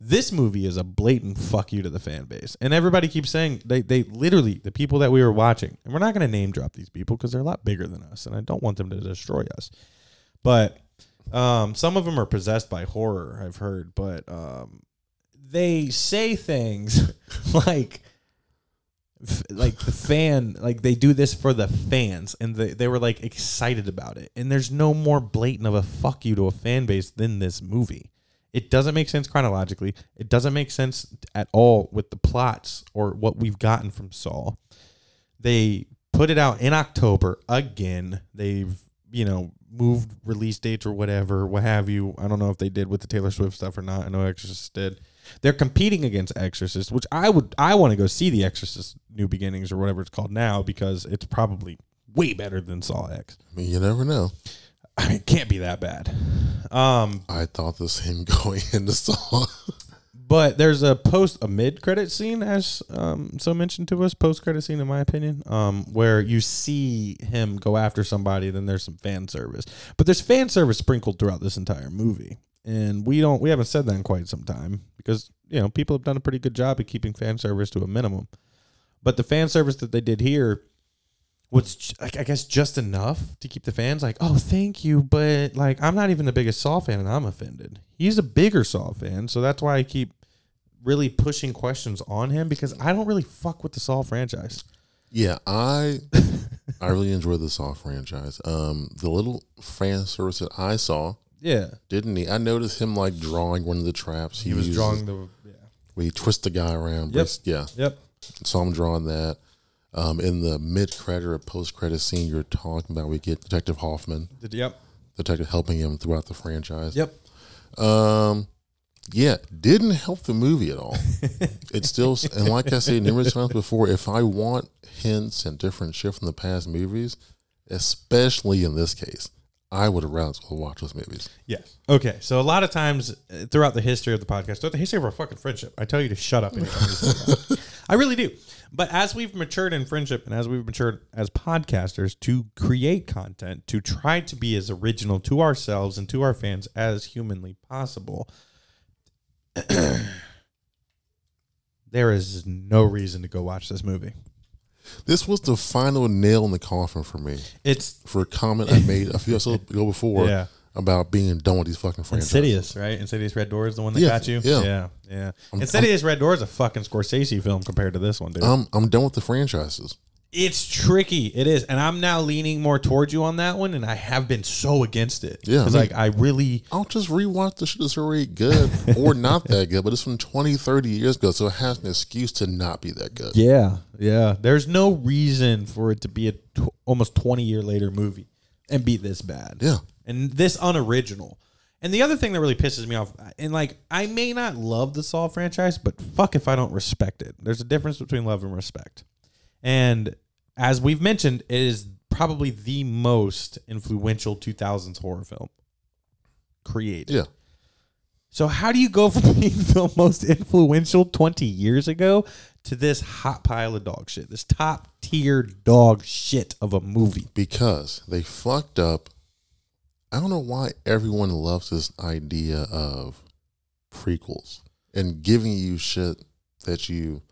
Speaker 3: This movie is a blatant fuck you to the fan base. And everybody keeps saying they, they literally, the people that we were watching, and we're not going to name drop these people because they're a lot bigger than us, and I don't want them to destroy us. But um, some of them are possessed by horror, I've heard, but um, they say things *laughs* like, like the fan like they do this for the fans and they, they were like excited about it. And there's no more blatant of a fuck you to a fan base than this movie. It doesn't make sense chronologically. It doesn't make sense at all with the plots or what we've gotten from Saw. They put it out in october again. They've you know moved release dates or whatever what have you. I don't know if they did with the taylor swift stuff or not. I know exorcist did they're competing against Exorcist, which I would I want to go see the Exorcist New Beginnings or whatever it's called now because it's probably way better than Saw X.
Speaker 4: I mean, you never know.
Speaker 3: I mean, it can't be that bad. Um,
Speaker 4: I thought the same *laughs* going into Saw.
Speaker 3: but there's a post a mid credit scene as um so mentioned to us post credit scene in my opinion um where you see him go after somebody then there's some fan service but there's fan service sprinkled throughout this entire movie and we don't we haven't said that in quite some time because you know people have done a pretty good job at keeping fan service to a minimum but the fan service that they did here was like I guess just enough to keep the fans like, oh, thank you, but like I'm not even the biggest Saw fan, and I'm offended. He's a bigger Saw fan, so that's why I keep really pushing questions on him because I don't really fuck with the Saw franchise.
Speaker 4: yeah, I *laughs* I really enjoy the Saw franchise. Um, the little fan service that I saw
Speaker 3: Yeah,
Speaker 4: didn't he? I noticed him like drawing one of the traps.
Speaker 3: he was
Speaker 4: uses
Speaker 3: drawing the. Yeah.
Speaker 4: where he twists the guy around.
Speaker 3: Yep.
Speaker 4: Yeah,
Speaker 3: Yep.
Speaker 4: So I'm drawing that. Um, in the mid credit or post credit scene you're talking about, we get Detective Hoffman,
Speaker 3: Did, yep.
Speaker 4: detective helping him throughout the franchise.
Speaker 3: Yep.
Speaker 4: Um, Yeah, didn't help the movie at all. *laughs* it still, and like I said numerous times before, if I want hints and different shit from the past movies, especially in this case, I would have rather watch those movies.
Speaker 3: Yes. Okay. So a lot of times uh, throughout the history of the podcast, throughout the history of our fucking friendship, I tell you to shut up. anytime you say that. I really do. But as we've matured in friendship and as we've matured as podcasters to create content, to try to be as original to ourselves and to our fans as humanly possible, *clears throat* there is no reason to go watch this movie.
Speaker 4: This was the final nail in the coffin for me.
Speaker 3: It's
Speaker 4: For a comment I made a few episodes ago before *laughs*
Speaker 3: Yeah.
Speaker 4: about being done with these fucking franchises.
Speaker 3: Insidious, right? Insidious Red Door is the one that
Speaker 4: Yeah,
Speaker 3: got you.
Speaker 4: yeah.
Speaker 3: yeah, yeah. Insidious Red Door is a fucking Scorsese film compared to this one, dude.
Speaker 4: I'm I'm done with the franchises.
Speaker 3: It's tricky. It is, and I'm now leaning more towards you on that one, and I have been so against it.
Speaker 4: Yeah, I
Speaker 3: because
Speaker 4: mean-
Speaker 3: like I really,
Speaker 4: I'll just rewatch the shit that's already good or *laughs* not that good, but it's from 20, 30 years ago, so it has an excuse to not be that good.
Speaker 3: yeah, yeah. There's no reason for it to be a tw- almost 20 year later movie and be this bad.
Speaker 4: Yeah.
Speaker 3: and this unoriginal. And the other thing that really pisses me off, and like I may not love the Saw franchise, but fuck if I don't respect it. There's a difference between love and respect. And as we've mentioned, it is probably the most influential 2000s horror film created.
Speaker 4: Yeah.
Speaker 3: So how do you go *laughs* from being the most influential 20 years ago to this hot pile of dog shit, this top tier dog shit of a movie?
Speaker 4: Because they fucked up. I don't know why everyone loves this idea of prequels and giving you shit that you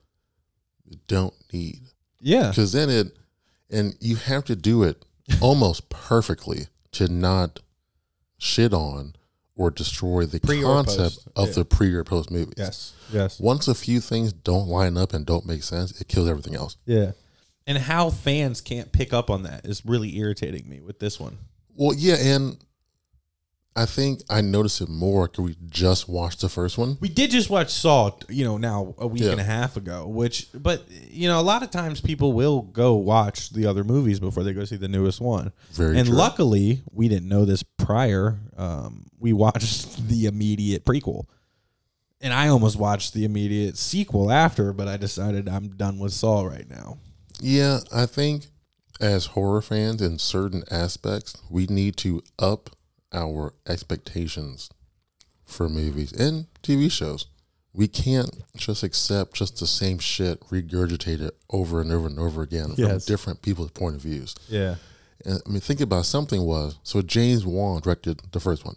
Speaker 4: don't need.
Speaker 3: Yeah.
Speaker 4: Because then it, and you have to do it almost *laughs* perfectly to not shit on or destroy the
Speaker 3: Pre
Speaker 4: concept of
Speaker 3: yeah.
Speaker 4: the pre or post movies.
Speaker 3: Yes. Yes.
Speaker 4: Once a few things don't line up and don't make sense, it kills everything else.
Speaker 3: Yeah. And how fans can't pick up on that is really irritating me with this one.
Speaker 4: Well, yeah, and I think I noticed it more because we just watched the first one.
Speaker 3: We did just watch Saw, you know, now a week
Speaker 4: Yeah.
Speaker 3: and a half ago, which, but, you know, a lot of times people will go watch the other movies before they go see the newest one.
Speaker 4: Very
Speaker 3: and
Speaker 4: true.
Speaker 3: luckily, we didn't know this prior. Um, we watched *laughs* the immediate prequel. And I almost watched the immediate sequel after, but I decided I'm done with Saw right now.
Speaker 4: Yeah, I think as horror fans in certain aspects, we need to up our expectations for movies and TV shows. We can't just accept just the same shit regurgitated over and over and over again
Speaker 3: Yes.
Speaker 4: from different people's point of views.
Speaker 3: Yeah.
Speaker 4: And I mean, think about something was so James Wan directed the first one.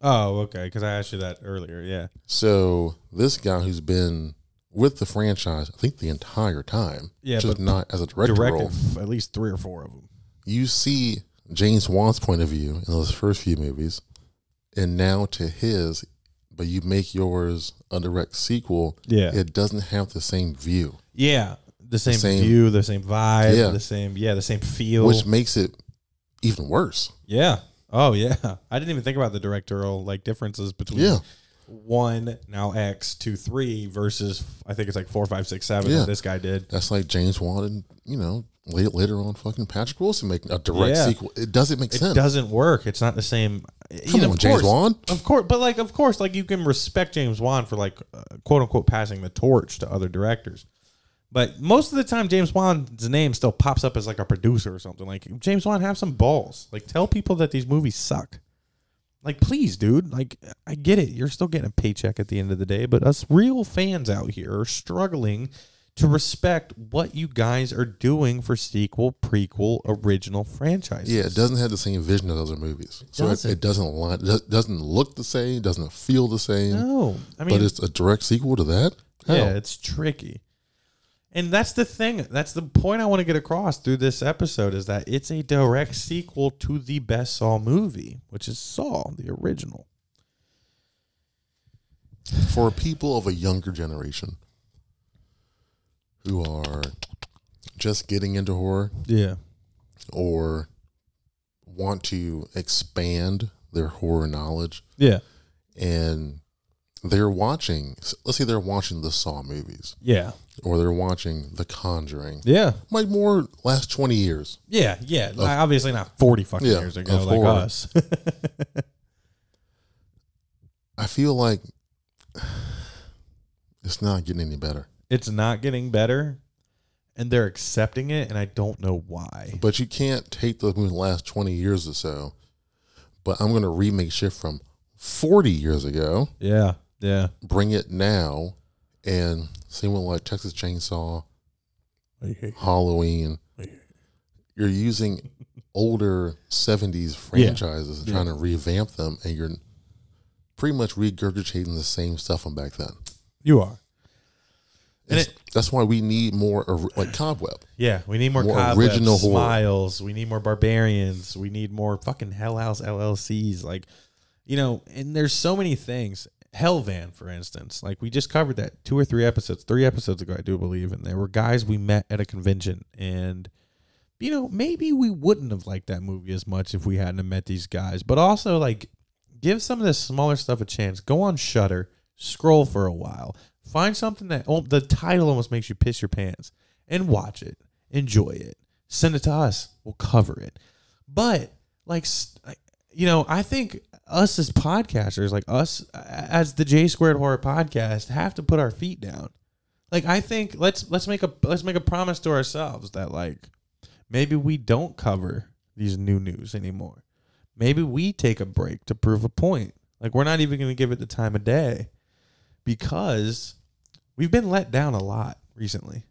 Speaker 3: Oh, okay. Because I asked you that earlier. Yeah.
Speaker 4: So this guy who's been with the franchise, I think the entire time,
Speaker 3: Yeah,
Speaker 4: just
Speaker 3: but
Speaker 4: not as a director
Speaker 3: Directed
Speaker 4: role.
Speaker 3: at least three or four of them.
Speaker 4: You see James Wan's point of view in those first few movies, and now to his, but you make yours a direct sequel.
Speaker 3: Yeah.
Speaker 4: it doesn't have the same view,
Speaker 3: Yeah. The same,
Speaker 4: same-
Speaker 3: view, the same vibe,
Speaker 4: Yeah.
Speaker 3: the same, yeah, the same feel.
Speaker 4: which makes it even worse.
Speaker 3: yeah. Oh, yeah. *laughs* I didn't even think about the directorial like differences between
Speaker 4: Yeah.
Speaker 3: one, now X, two, three versus I think it's like four, five, six, seven
Speaker 4: Yeah.
Speaker 3: that this guy did.
Speaker 4: That's like James Wan and you know later, later on fucking Patrick Wilson making a direct
Speaker 3: Yeah.
Speaker 4: sequel. It doesn't make
Speaker 3: It
Speaker 4: sense.
Speaker 3: It doesn't work. It's not the same.
Speaker 4: Come
Speaker 3: you know,
Speaker 4: on, James
Speaker 3: course-
Speaker 4: Wan.
Speaker 3: Of course, but like, of course, like you can respect James Wan for like, uh, quote unquote, passing the torch to other directors. But most of the time, James Wan's name still pops up as like a producer or something. Like James Wan, have some balls. Like tell people that these movies suck. Like please, dude. Like I get it. You're still getting a paycheck at the end of the day, but us real fans out here are struggling to respect what you guys are doing for sequel, prequel, original franchises.
Speaker 4: Yeah, it doesn't have the same vision as other movies, so it,
Speaker 3: doesn't.
Speaker 4: it doesn't line, it does- doesn't look the same, doesn't feel the same.
Speaker 3: No, I mean,
Speaker 4: but it's a direct sequel to that.
Speaker 3: Yeah, it's tricky. And that's the thing. That's the point I want to get across through this episode is that it's a direct sequel to the best Saw movie, which is Saw, the original.
Speaker 4: for people of a younger generation who are just getting into horror
Speaker 3: Yeah.
Speaker 4: or want to expand their horror knowledge
Speaker 3: Yeah.
Speaker 4: and they're watching let's say they're watching the saw movies
Speaker 3: Yeah.
Speaker 4: or they're watching the conjuring
Speaker 3: Yeah.
Speaker 4: like more last 20 years
Speaker 3: Yeah. Yeah. Obviously not 40 fucking
Speaker 4: Yeah,
Speaker 3: years ago like
Speaker 4: horror.
Speaker 3: us. *laughs*
Speaker 4: i feel like *sighs* It's not getting any better.
Speaker 3: It's not getting better, and they're accepting it, and I don't know why.
Speaker 4: But you can't take the last 20 years or so. But I'm going to remake shit from 40 years ago,
Speaker 3: Yeah, yeah.
Speaker 4: bring it now, and same with like Texas Chainsaw, Halloween. You're using older 70s franchises and trying to revamp them, and you're pretty much regurgitating the same stuff from back then.
Speaker 3: You are. And
Speaker 4: It's- that's why we need more like Cobweb.
Speaker 3: Yeah, we need more,
Speaker 4: More
Speaker 3: cobwebs,
Speaker 4: original horror.
Speaker 3: smiles. We need more barbarians. We need more fucking Hell House LLCs. Like, you know, and there's so many things. Hellvan, for instance, like we just covered that two or three episodes, three episodes ago, I do believe, and there were guys we met at a convention, and you know, maybe we wouldn't have liked that movie as much if we hadn't have met these guys. But also, like, give some of this smaller stuff a chance. Go on Shudder, scroll for a while, find something that oh, the title almost makes you piss your pants, and watch it, enjoy it, send it to us, we'll cover it. But like, you know, I think us as podcasters, like us as the J Squared Horror Podcast, have to put our feet down. Like, I think let's let's make a let's make a promise to ourselves that like maybe we don't cover these new news anymore. Maybe we take a break to prove a point. Like we're not even going to give it the time of day because we've been let down a lot recently.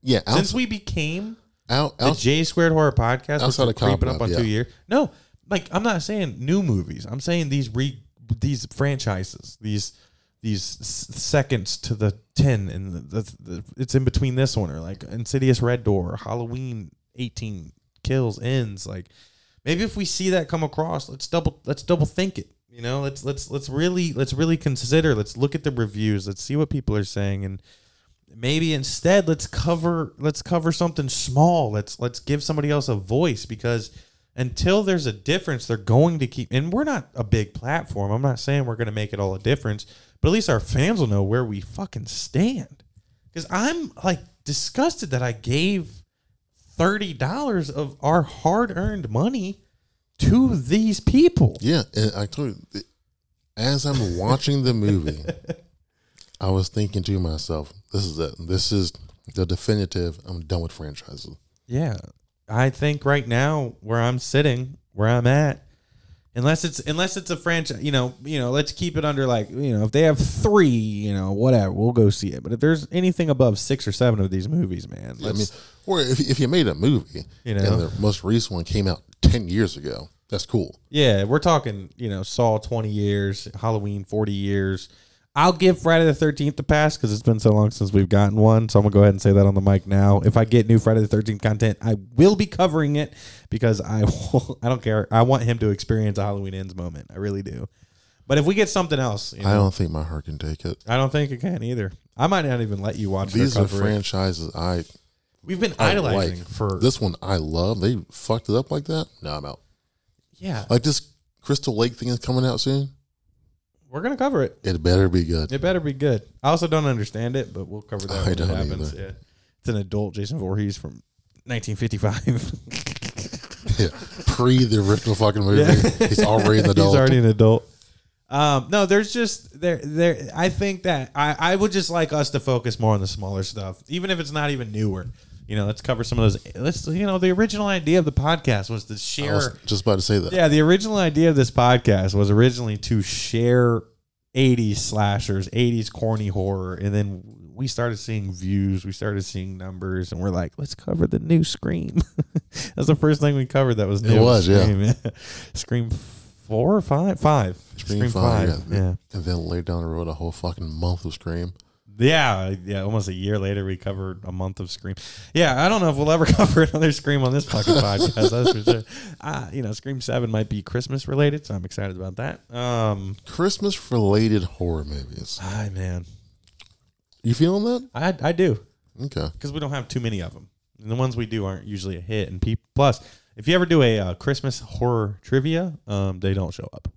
Speaker 4: Yeah, out,
Speaker 3: Since we became
Speaker 4: out,
Speaker 3: the J Squared Horror Podcast,
Speaker 4: outside
Speaker 3: we're creeping up
Speaker 4: Cobweb,
Speaker 3: on
Speaker 4: yeah.
Speaker 3: two years. No, like I'm not saying new movies. I'm saying these re these franchises, these these seconds to the ten, and the, the, the it's in between this one, or like Insidious Red Door, Halloween 18 kills ends. Like maybe if we see that come across, let's double let's double think it. You know, let's let's let's really let's really consider. Let's look at the reviews. Let's see what people are saying, and maybe instead let's cover let's cover something small. Let's let's give somebody else a voice because until there's a difference, they're going to keep. And we're not a big platform. I'm not saying we're going to make it all a difference, but at least our fans will know where we fucking stand. Because I'm like disgusted that I gave thirty dollars of our hard-earned money to these people.
Speaker 4: yeah, and I told you, as I'm watching the movie, *laughs* I was thinking to myself, "This is it. This is the definitive. I'm done with franchises."
Speaker 3: Yeah. I think right now where I'm sitting, where I'm at, unless it's unless it's a franchise, you know, you know, let's keep it under like, you know, if they have 3, you know, whatever, we'll go see it. But if there's anything above 6 or 7 of these movies, man,
Speaker 4: I mean, or if, if you made a movie
Speaker 3: You know?
Speaker 4: and the most recent one came out 10 years ago, that's cool.
Speaker 3: Yeah, we're talking, you know, Saw 20 years, Halloween 40 years. I'll give Friday the 13th a pass because it's been so long since we've gotten one. So I'm going to go ahead and say that on the mic now. If I get new Friday the 13th content, I will be covering it because I *laughs* will, I don't care. I want him to experience a Halloween Ends moment. I really do. But if we get something else, you know,
Speaker 4: I don't think my heart can take it.
Speaker 3: I don't think it can either. I might not even let you watch
Speaker 4: These are franchises I,
Speaker 3: We've been
Speaker 4: I
Speaker 3: idolizing
Speaker 4: like.
Speaker 3: for
Speaker 4: This one I love. They fucked it up like that. No, I'm out.
Speaker 3: yeah.
Speaker 4: Like this Crystal Lake thing is coming out soon.
Speaker 3: We're gonna cover it.
Speaker 4: It better be good.
Speaker 3: It better be good. I also don't understand it, but we'll cover that
Speaker 4: I
Speaker 3: when it
Speaker 4: don't
Speaker 3: happens.
Speaker 4: either.
Speaker 3: Yeah, it's an adult Jason Voorhees from 1955. *laughs*
Speaker 4: Yeah. Pre the original fucking movie.
Speaker 3: Yeah.
Speaker 4: He's already an *laughs* adult.
Speaker 3: He's already an adult. Um, no, there's just there there. I think that I I would just like us to focus more on the smaller stuff, even if it's not even newer. You know, let's cover some of those. Let's you know, the original idea of the podcast was to
Speaker 4: I
Speaker 3: share.
Speaker 4: was just about to say that.
Speaker 3: Yeah, the original idea of this podcast was originally to share 80s slashers, 80s corny horror, and then we started seeing views, we started seeing numbers, and we're like, let's cover the new Scream. *laughs* That's the first thing we covered that was
Speaker 4: It
Speaker 3: new.
Speaker 4: was, yeah.
Speaker 3: Scream, Scream four or five? Five.
Speaker 4: Scream, five, yeah.
Speaker 3: yeah.
Speaker 4: And then laid down the road a whole fucking month of Scream.
Speaker 3: Yeah, yeah. Almost a year later, we covered a month of Scream. Yeah, I don't know if we'll ever *laughs* cover another Scream on this fucking podcast. That's for sure. Uh, you know, Scream Seven might be Christmas related, so I'm excited about that. Um,
Speaker 4: Christmas related horror movies.
Speaker 3: hi man,
Speaker 4: You feeling that?
Speaker 3: I I do
Speaker 4: Okay.
Speaker 3: because we don't have too many of them, and the ones we do aren't usually a hit. And people, plus, if you ever do a uh, Christmas horror trivia, um, they don't show up.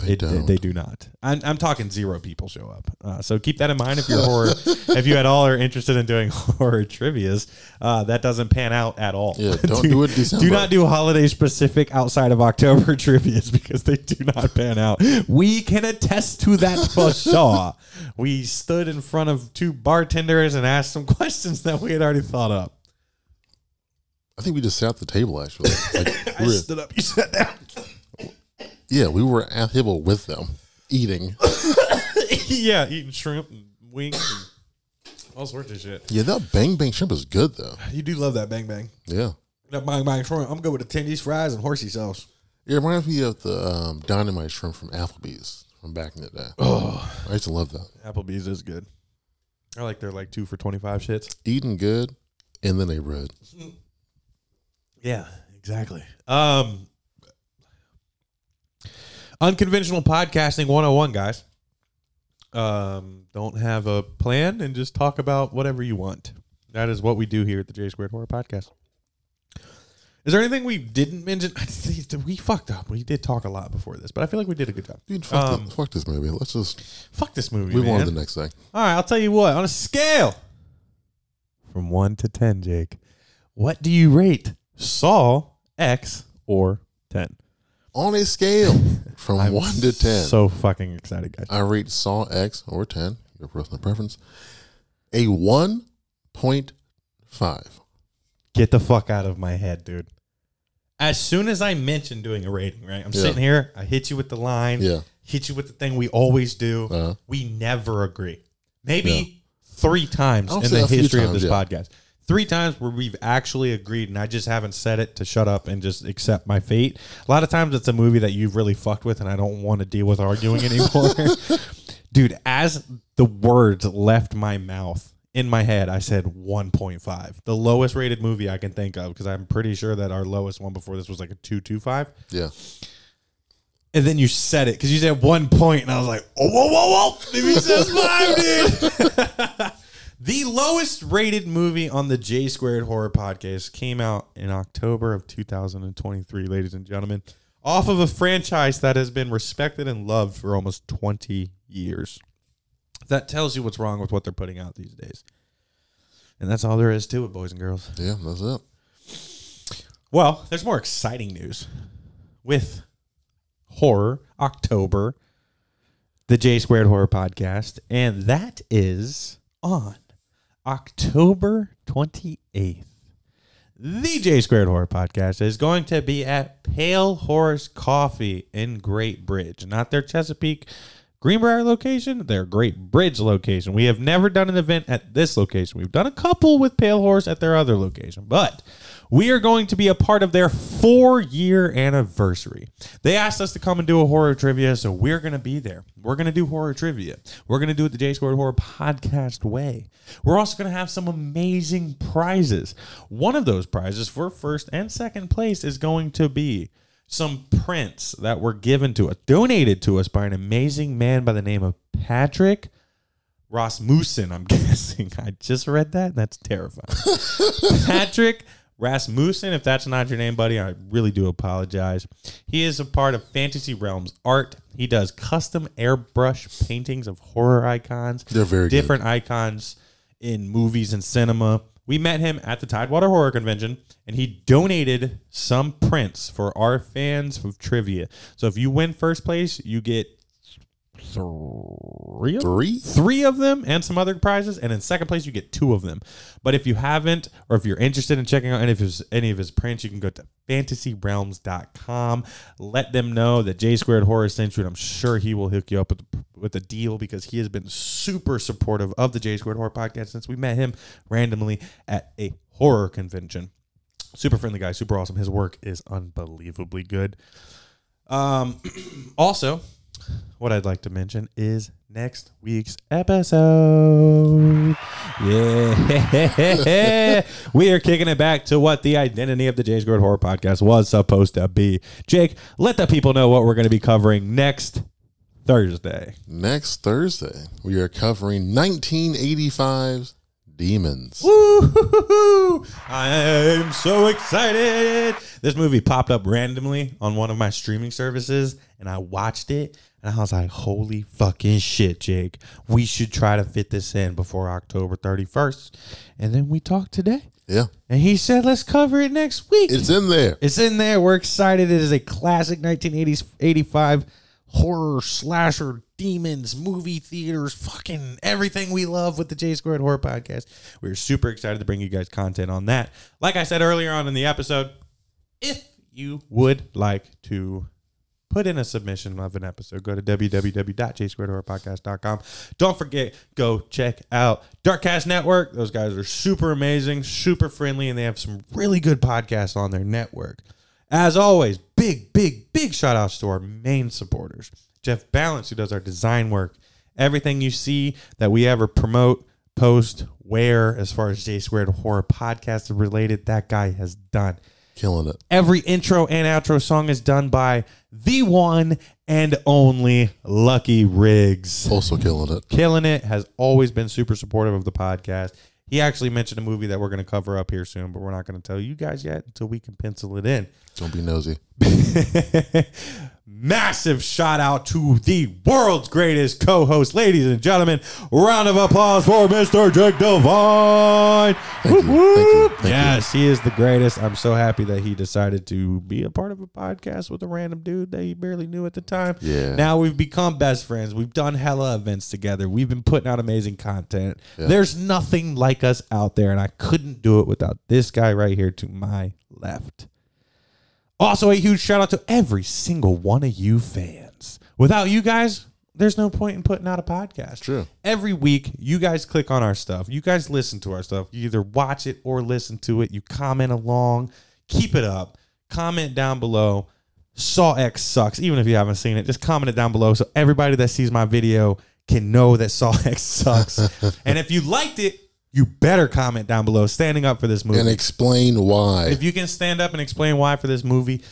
Speaker 4: They
Speaker 3: It-
Speaker 4: don't.
Speaker 3: They do not. I'm, I'm talking zero people show up. Uh, so keep that in mind if you're horror. if you at all are interested in doing *laughs* horror trivia's, uh, that doesn't pan out at all.
Speaker 4: Yeah, *laughs* don't do it December.
Speaker 3: Do not do holiday specific outside of October *laughs* trivia's because they do not pan out. We can attest to that for sure. We stood in front of two bartenders and asked some questions that we had already thought up.
Speaker 4: I think we just sat at the table actually. Like,
Speaker 3: I
Speaker 4: we
Speaker 3: stood up. You sat down.
Speaker 4: Yeah, we were at the table with them eating. *laughs*
Speaker 3: yeah, eating shrimp and wings and all sorts of shit.
Speaker 4: Yeah, that bang bang shrimp is good though.
Speaker 3: You do love that bang bang.
Speaker 4: Yeah.
Speaker 3: That bang bang shrimp. I'm good with the tendies, fries, and horsey sauce.
Speaker 4: It reminds me of the um, dynamite shrimp from Applebee's from back in the day. Oh, I used to love that.
Speaker 3: Applebee's is good. I like their like two for twenty five shits.
Speaker 4: Eating good in the neighborhood.
Speaker 3: Yeah, exactly. Um, unconventional podcasting 101, guys. Um, don't have a plan and just talk about whatever you want. That is what we do here at the J Squared Horror Podcast. Is there anything we didn't mention? We fucked up. We did talk a lot before this, but I feel like we did a good job.
Speaker 4: Dude, fuck,
Speaker 3: Um,
Speaker 4: this, fuck this movie. Let's just
Speaker 3: Fuck this movie,
Speaker 4: move on
Speaker 3: man.
Speaker 4: to the next thing.
Speaker 3: All right, I'll tell you what. On a scale from one to ten, Jake, what do you rate Saw X or ten?
Speaker 4: On a scale *laughs* from
Speaker 3: I'm
Speaker 4: one to ten,
Speaker 3: So fucking excited, guys.
Speaker 4: I rate Saw X or ten, your personal preference, a one point five.
Speaker 3: Get the fuck out of my head, dude. As soon as I mentioned doing a rating, right? I'm
Speaker 4: Yeah.
Speaker 3: sitting here. I hit you with the line.
Speaker 4: Yeah.
Speaker 3: Hit you with the thing we always do.
Speaker 4: Uh-huh.
Speaker 3: We never agree. Maybe
Speaker 4: Yeah.
Speaker 3: three times in the
Speaker 4: a few
Speaker 3: history of this
Speaker 4: yeah.
Speaker 3: podcast. Three times where we've actually agreed, and I just haven't said it to shut up and just accept my fate. A lot of times it's a movie that you've really fucked with, and I don't want to deal with arguing anymore. *laughs* Dude, as the words left my mouth in my head, I said 1.5. The lowest rated movie I can think of, because I'm pretty sure that our lowest one before this was like a 225.
Speaker 4: Yeah.
Speaker 3: And then you said it because you said one point, and I was like, oh, whoa, whoa, whoa. Maybe he says five, dude. *laughs* the lowest rated movie on the J Squared Horror Podcast came out in October of 2023, ladies and gentlemen, off of a franchise that has been respected and loved for almost 20 years. That tells you what's wrong with what they're putting out these days. And that's all there is to it, boys and girls.
Speaker 4: Yeah, that's it.
Speaker 3: Well, there's more exciting news with Horror October, the J Squared Horror Podcast, and that is on October 28th. The J Squared Horror Podcast is going to be at Pale Horse Coffee in Great Bridge, not their Chesapeake Greenbrier location, their Great Bridge location. We have never done an event at this location. We've done a couple with Pale Horse at their other location, but we are going to be a part of their four year anniversary. They asked us to come and do a horror trivia, so we're going to be there. We're going to do horror trivia. We're going to do it the J Squared Horror Podcast way. We're also going to have some amazing prizes. One of those prizes for first and second place is going to be some prints that were given to us, donated to us by an amazing man by the name of Patrick Rasmussen. I'm *laughs* guessing. I just read that. That's terrifying. *laughs* Patrick Rasmussen, if that's not your name, buddy, I really do apologize. He is a part of Fantasy Realms Art. He does custom airbrush paintings of horror icons.
Speaker 4: They're very good.
Speaker 3: different icons in movies and cinema. We met him at the Tidewater Horror Convention, and he donated some prints for our fans of trivia. So if you win first place, you get three of
Speaker 4: Three?
Speaker 3: three of them and some other prizes and in second place you get two of them. But if you haven't or if you're interested in checking out any of his any of his prints you can go to fantasyrealms.com let them know that j squared horror sent you and i'm sure he will hook you up with, with a deal because he has been super supportive of the j squared horror podcast since we met him randomly at a horror convention. Super friendly guy super awesome. His work is unbelievably good. Um *clears throat* also what I'd like to mention is next week's episode. Yeah. *laughs* we are kicking it back to what the identity of the J Squared Horror Podcast was supposed to be. Jake, let the people know what we're going to be covering next Thursday.
Speaker 4: Next Thursday, we are covering 1985's Demons.
Speaker 3: Woo! I'm so excited. This movie popped up randomly on one of my streaming services and I watched it and I was like, holy fucking shit, Jake. We should try to fit this in before October 31st. And then we talked today.
Speaker 4: Yeah,
Speaker 3: And he said, let's cover it next week.
Speaker 4: it's in there.
Speaker 3: It's in there. We're excited. It is a classic 1980s 85 horror slasher demons movie theaters fucking everything we love with the J Squared Horror Podcast. We're super excited to bring you guys content on that. Like I said earlier on in the episode, if you would like to put in a submission of an episode, go to www.jsquaredhorrorpodcast.com. Don't forget, go check out Darkcast Network. Those guys are super amazing, super friendly, and they have some really good podcasts on their network. As always, big, big, big shout outs to our main supporters. Jeff Balance, who does our design work. Everything you see that we ever promote, post, wear, as far as J Squared Horror Podcast related, that guy has done.
Speaker 4: Killing it.
Speaker 3: Every intro and outro song is done by the one and only Lucky Riggs.
Speaker 4: Also killing it.
Speaker 3: Killing it, has always been super supportive of the podcast. He actually mentioned a movie that we're going to cover up here soon, but we're not going to tell you guys yet until we can pencil it in.
Speaker 4: Don't be nosy. *laughs*
Speaker 3: Massive shout out to the world's greatest co host, ladies and gentlemen. Round of applause for Mr. Jake Devine.
Speaker 4: Thank you. Thank you. Thank you.
Speaker 3: yes, he is the greatest. I'm so happy that he decided to be a part of a podcast with a random dude that he barely knew at the time.
Speaker 4: Yeah.
Speaker 3: Now we've become best friends. We've done hella events together. We've been putting out amazing content. There's nothing like us out there, and I couldn't do it without this guy right here to my left. Also, a huge shout out to every single one of you fans. Without you guys, there's no point in putting out a podcast.
Speaker 4: True.
Speaker 3: Every week, you guys click on our stuff. You guys listen to our stuff. You either watch it or listen to it. You comment along. Keep it up. Comment down below. Saw X sucks. Even if you haven't seen it, just comment it down below so everybody that sees my video can know that Saw X sucks. *laughs* and if you liked it, you better comment down below, standing up for this movie.
Speaker 4: And explain why.
Speaker 3: If you can stand up and explain why for this movie,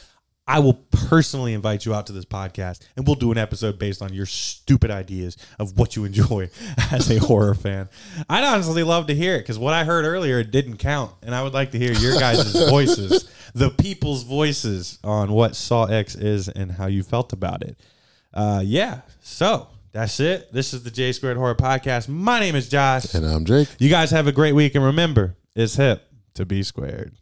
Speaker 3: I will personally invite you out to this podcast and we'll do an episode based on your stupid ideas of what you enjoy *laughs* as a horror fan. I'd honestly love to hear it because what I heard earlier it didn't count, and I would like to hear your guys' *laughs* voices, the people's voices on what Saw X is and how you felt about it. Uh, yeah, so that's it. This is the J Squared Horror Podcast. My name is Josh.
Speaker 4: and I'm Jake.
Speaker 3: You guys have a great week, and remember, it's hip to be squared.